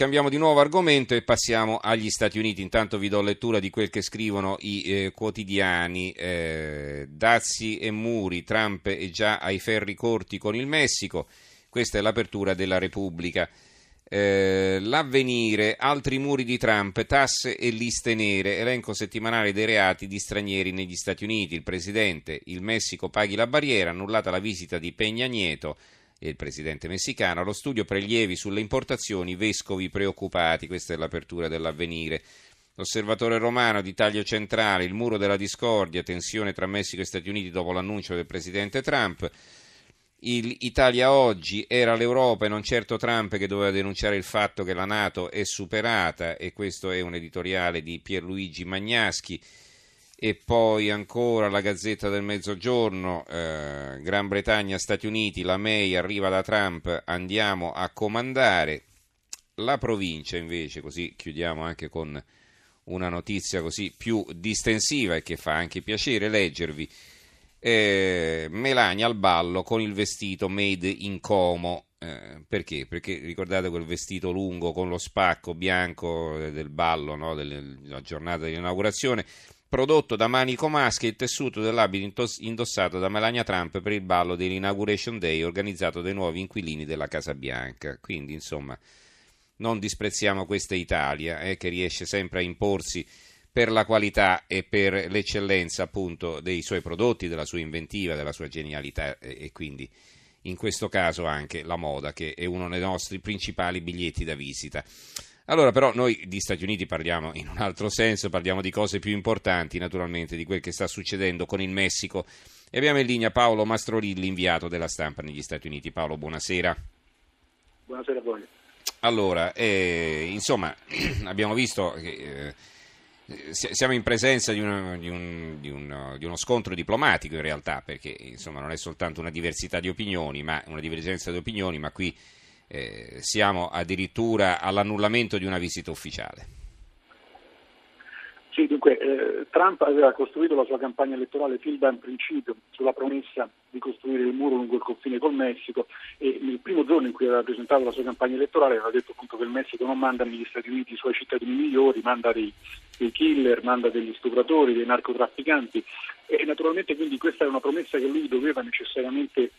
Cambiamo di nuovo argomento e passiamo agli Stati Uniti. Intanto vi do lettura di quel che scrivono i eh, quotidiani. Eh, dazi e muri, Trump è già ai ferri corti con il Messico. Questa è l'apertura della Repubblica. Eh, l'avvenire, altri muri di Trump, tasse e liste nere, elenco settimanale dei reati di stranieri negli Stati Uniti. Il presidente, il Messico paghi la barriera, annullata la visita di Peña Nieto e il presidente messicano, allo studio prelievi sulle importazioni, vescovi preoccupati, questa è l'apertura dell'avvenire. L'osservatore romano di taglio centrale, il muro della discordia, tensione tra Messico e Stati Uniti dopo l'annuncio del presidente Trump. Il Italia oggi era l'Europa e non certo Trump che doveva denunciare il fatto che la Nato è superata e questo è un editoriale di Pierluigi Magnaschi e poi ancora la Gazzetta del Mezzogiorno, eh, Gran Bretagna, Stati Uniti, la May arriva da Trump, andiamo a comandare. La provincia invece, così chiudiamo anche con una notizia così più distensiva e che fa anche piacere leggervi. Eh, Melania al ballo con il vestito made in Como. Eh, perché? Perché ricordate quel vestito lungo con lo spacco bianco del ballo no? della giornata dell'inaugurazione? Prodotto da Manico Maschi il tessuto dell'abito indossato da Melania Trump per il ballo dell'Inauguration Day organizzato dai nuovi inquilini della Casa Bianca. Quindi, insomma, non disprezziamo questa Italia eh, che riesce sempre a imporsi per la qualità e per l'eccellenza appunto dei suoi prodotti, della sua inventiva, della sua genialità e, e quindi in questo caso anche la moda che è uno dei nostri principali biglietti da visita. Allora però noi di Stati Uniti parliamo in un altro senso, parliamo di cose più importanti naturalmente, di quel che sta succedendo con il Messico. E abbiamo in linea Paolo Mastrorilli, inviato della stampa negli Stati Uniti. Paolo, buonasera. Buonasera a voi. Allora, eh, insomma, abbiamo visto che eh, siamo in presenza di, uno, di, un, di, un, di, uno scontro diplomatico in realtà, perché insomma non è soltanto una diversità di opinioni, ma una divergenza di opinioni, ma qui eh, siamo addirittura all'annullamento di una visita ufficiale. Sì, dunque eh, Trump aveva costruito la sua campagna elettorale fin da un principio sulla promessa di costruire il muro lungo il confine col Messico e nel primo giorno in cui aveva presentato la sua campagna elettorale aveva detto appunto che il Messico non manda negli Stati Uniti i suoi cittadini migliori, manda dei, dei killer, manda degli stupratori, dei narcotrafficanti e naturalmente quindi questa è una promessa che lui doveva necessariamente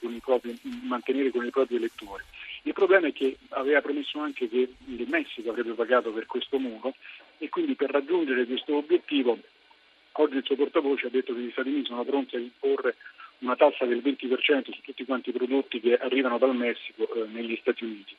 con propri, mantenere con i propri elettori. Il problema è che aveva promesso anche che il Messico avrebbe pagato per questo muro e quindi per raggiungere questo obiettivo oggi il suo portavoce ha detto che gli Stati Uniti sono pronti a imporre una tassa del 20% su tutti quanti i prodotti che arrivano dal Messico eh, negli Stati Uniti.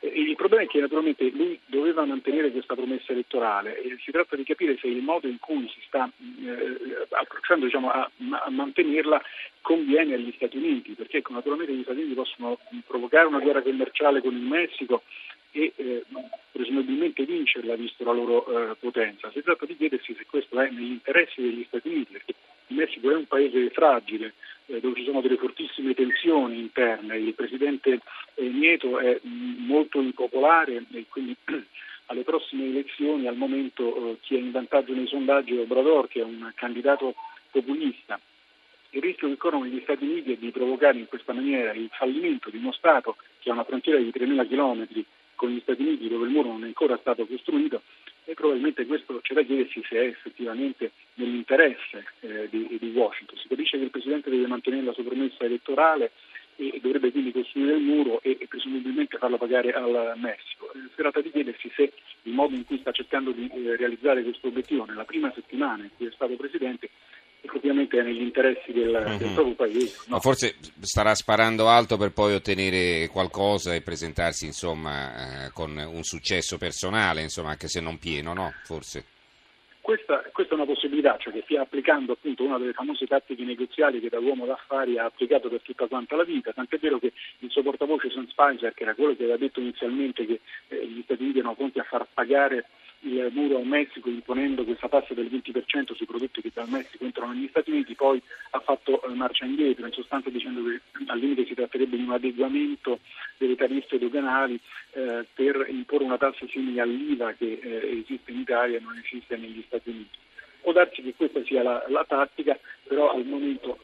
Il problema è che naturalmente lui doveva mantenere questa promessa elettorale e si tratta di capire se il modo in cui si sta eh, approcciando diciamo, a, a, mantenerla conviene agli Stati Uniti, perché naturalmente gli Stati Uniti possono provocare una guerra commerciale con il Messico e eh, presumibilmente vincerla visto la loro eh, potenza. Si tratta di chiedersi se questo è negli interessi degli Stati Uniti, perché il Messico è un paese fragile, eh, dove ci sono delle fortissime tensioni interne, il presidente eh, Nieto è mm, molto impopolare e quindi alle prossime elezioni al momento eh, chi è in vantaggio nei sondaggi è Obrador che è un candidato populista. Il rischio che corrono gli Stati Uniti è di provocare in questa maniera il fallimento di uno Stato che ha una frontiera di 3.000 km con gli Stati Uniti dove il muro non è ancora stato costruito e probabilmente questo c'è da chiedersi se è effettivamente nell'interesse eh, di, di, Washington. Si capisce che il Presidente deve mantenere la sua promessa elettorale e dovrebbe quindi costruire il muro e, e presumibilmente farlo pagare al Messico. Eh, si tratta di chiedersi se il modo in cui sta cercando di eh, realizzare questo obiettivo nella prima settimana in cui è stato Presidente ovviamente è negli interessi del, uh-huh. del proprio paese. No? Ma forse starà sparando alto per poi ottenere qualcosa e presentarsi insomma, eh, con un successo personale, insomma, anche se non pieno, no? Forse. Questa, questa, è una possibilità, cioè che stia applicando appunto una delle famose tattiche negoziali che da uomo d'affari ha applicato per tutta quanta la vita, tant'è vero che il suo portavoce Sean Spicer, che era quello che aveva detto inizialmente che eh, gli Stati Uniti erano pronti a far pagare il muro al Messico imponendo questa tassa del 20% sui prodotti che dal Messico entrano negli Stati Uniti, poi ha fatto eh, marcia indietro, in sostanza dicendo che al limite si tratterebbe di un adeguamento delle tariffe doganali eh, per imporre una tassa simile all'IVA che eh, esiste in Italia e non esiste negli Stati Uniti. Può darsi che questa sia la, la tattica, però al momento,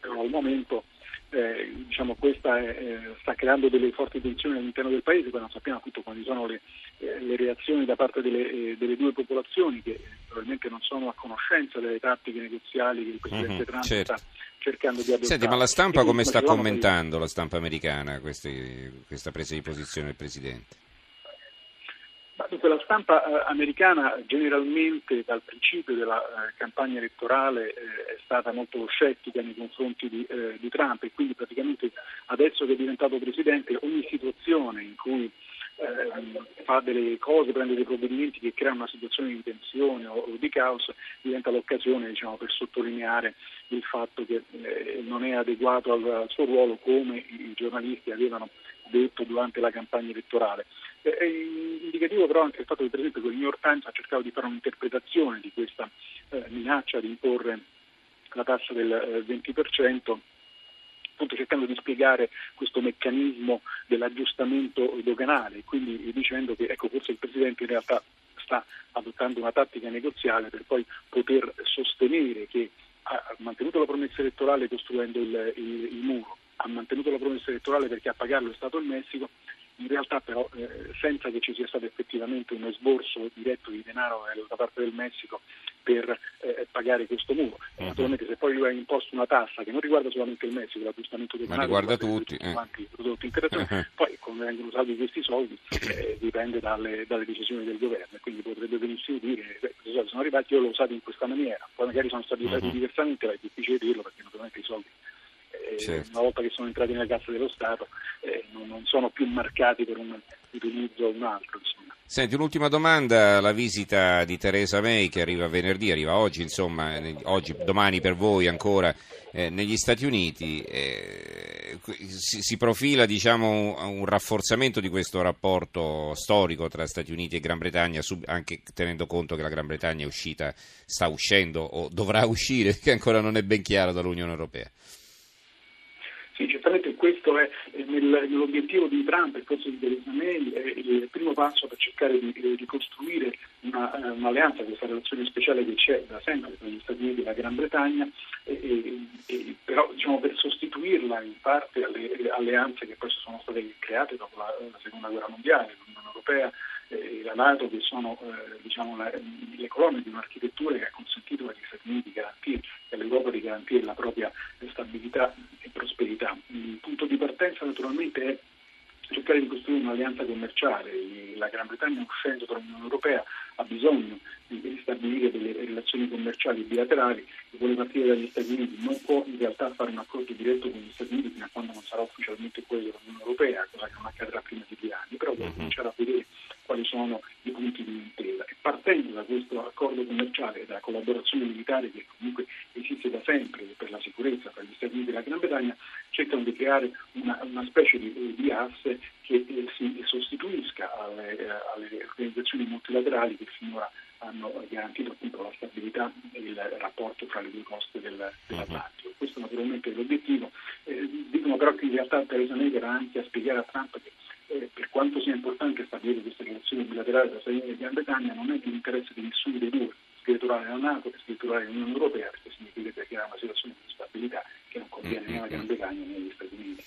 però al momento eh, diciamo, questa è, sta creando delle forti tensioni all'interno del paese, poi non sappiamo appunto quali sono le, eh, le reazioni da parte delle, eh, delle, due popolazioni che probabilmente non sono a conoscenza delle tattiche negoziali che il Presidente mm-hmm, Trump certo. sta cercando di adottare. Senti, ma la stampa come sta commentando, la stampa americana, questi, questa presa di posizione del Presidente? Dunque, la stampa eh, americana generalmente dal principio della eh, campagna elettorale eh, è stata molto scettica nei confronti di, eh, di, Trump e quindi praticamente adesso che è diventato presidente ogni situazione in cui ehm, fa delle cose, prende dei provvedimenti che creano una situazione di tensione o, o di caos diventa l'occasione diciamo, per sottolineare il fatto che eh, non è adeguato al, al suo ruolo come i giornalisti avevano detto durante la campagna elettorale. È indicativo però anche il fatto che per esempio il New York Times ha cercato di fare un'interpretazione di questa eh, minaccia di imporre la tassa del eh, 20%, appunto cercando di spiegare questo meccanismo dell'aggiustamento doganale, quindi dicendo che ecco, forse il Presidente in realtà sta adottando una tattica negoziale per poi poter sostenere che ha mantenuto la promessa elettorale costruendo il, il, il muro, ha mantenuto la promessa elettorale perché a pagarlo è stato il Messico in realtà però eh, senza che ci sia stato effettivamente un esborso diretto di denaro da parte del Messico per eh, pagare questo muro. Uh-huh. Naturalmente se poi lui ha imposto una tassa che non riguarda solamente il Messico, l'aggiustamento del denaro, riguarda tutti, eh. i prodotti internazionali, uh-huh. poi come vengono usati questi soldi eh, dipende dalle, dalle, decisioni del governo, quindi potrebbe benissimo dire che questi soldi sono arrivati, io l'ho usato in questa maniera, poi magari sono stati usati uh-huh. diversamente, ma è difficile dirlo perché naturalmente i soldi eh, certo. una volta che sono entrati nella cassa dello Stato eh, non, non, sono più marcati per un utilizzo o un altro. Insomma. Senti, un'ultima domanda, la visita di Theresa May che arriva venerdì, arriva oggi, insomma, oggi, domani per voi ancora eh, negli Stati Uniti, eh, si, si, profila diciamo, un, un, rafforzamento di questo rapporto storico tra Stati Uniti e Gran Bretagna, sub, anche tenendo conto che la Gran Bretagna è uscita, sta uscendo o dovrà uscire, che ancora non è ben chiaro dall'Unione Europea. Sì, certamente questo è nel, nell'obiettivo di Trump e forse di Theresa May il primo passo per cercare di, di costruire una, eh, un'alleanza, questa relazione speciale che c'è da sempre tra gli Stati Uniti e la Gran Bretagna, e, e, però diciamo, per sostituirla in parte alle alleanze che poi sono state create dopo la, la Seconda Guerra Mondiale, l'Unione Europea e la Nato che sono eh, diciamo, la, le colonne di un'architettura che ha consentito agli Stati Uniti di garantire e all'Europa di garantire la propria stabilità e prosperità. Il punto di partenza naturalmente è cercare di costruire un'alleanza commerciale. La Gran Bretagna uscendo dall'Unione Europea ha bisogno di stabilire delle relazioni commerciali bilaterali e vuole partire dagli Stati Uniti, non può in realtà fare un accordo diretto con gli Stati Uniti fino a quando non sarà ufficialmente quello dell'Unione Europea, cosa che non accadrà prima di due anni, però deve mhm. cominciare a vedere quali sono i punti di intesa. E partendo da questo accordo commerciale e dalla collaborazione militare che comunque esiste da sempre per la sicurezza tra gli Stati Uniti e la Gran Bretagna, cercano di creare una, una specie di, di, asse che eh, si sostituisca alle, alle, organizzazioni multilaterali che finora hanno garantito appunto la stabilità e il rapporto fra le due coste del, dell'Atlantico. Uh-huh. Questo naturalmente è l'obiettivo. Eh, dicono però che in realtà Teresa May era anche a spiegare a Trump che quanto sia importante stabilire questa relazione bilaterale tra Stati Uniti e Gran Bretagna, non è nell'interesse di nessuno dei due scritturare la Nato e scritturare l'Unione Europea, perché significa creare una situazione di stabilità che non conviene né alla Gran Bretagna né agli Stati Uniti.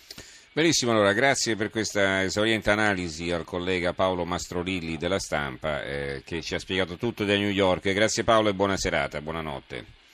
Benissimo, allora grazie per questa esauriente analisi al collega Paolo Mastrolilli della stampa eh, che ci ha spiegato tutto da New York. Grazie Paolo e buona serata, buonanotte.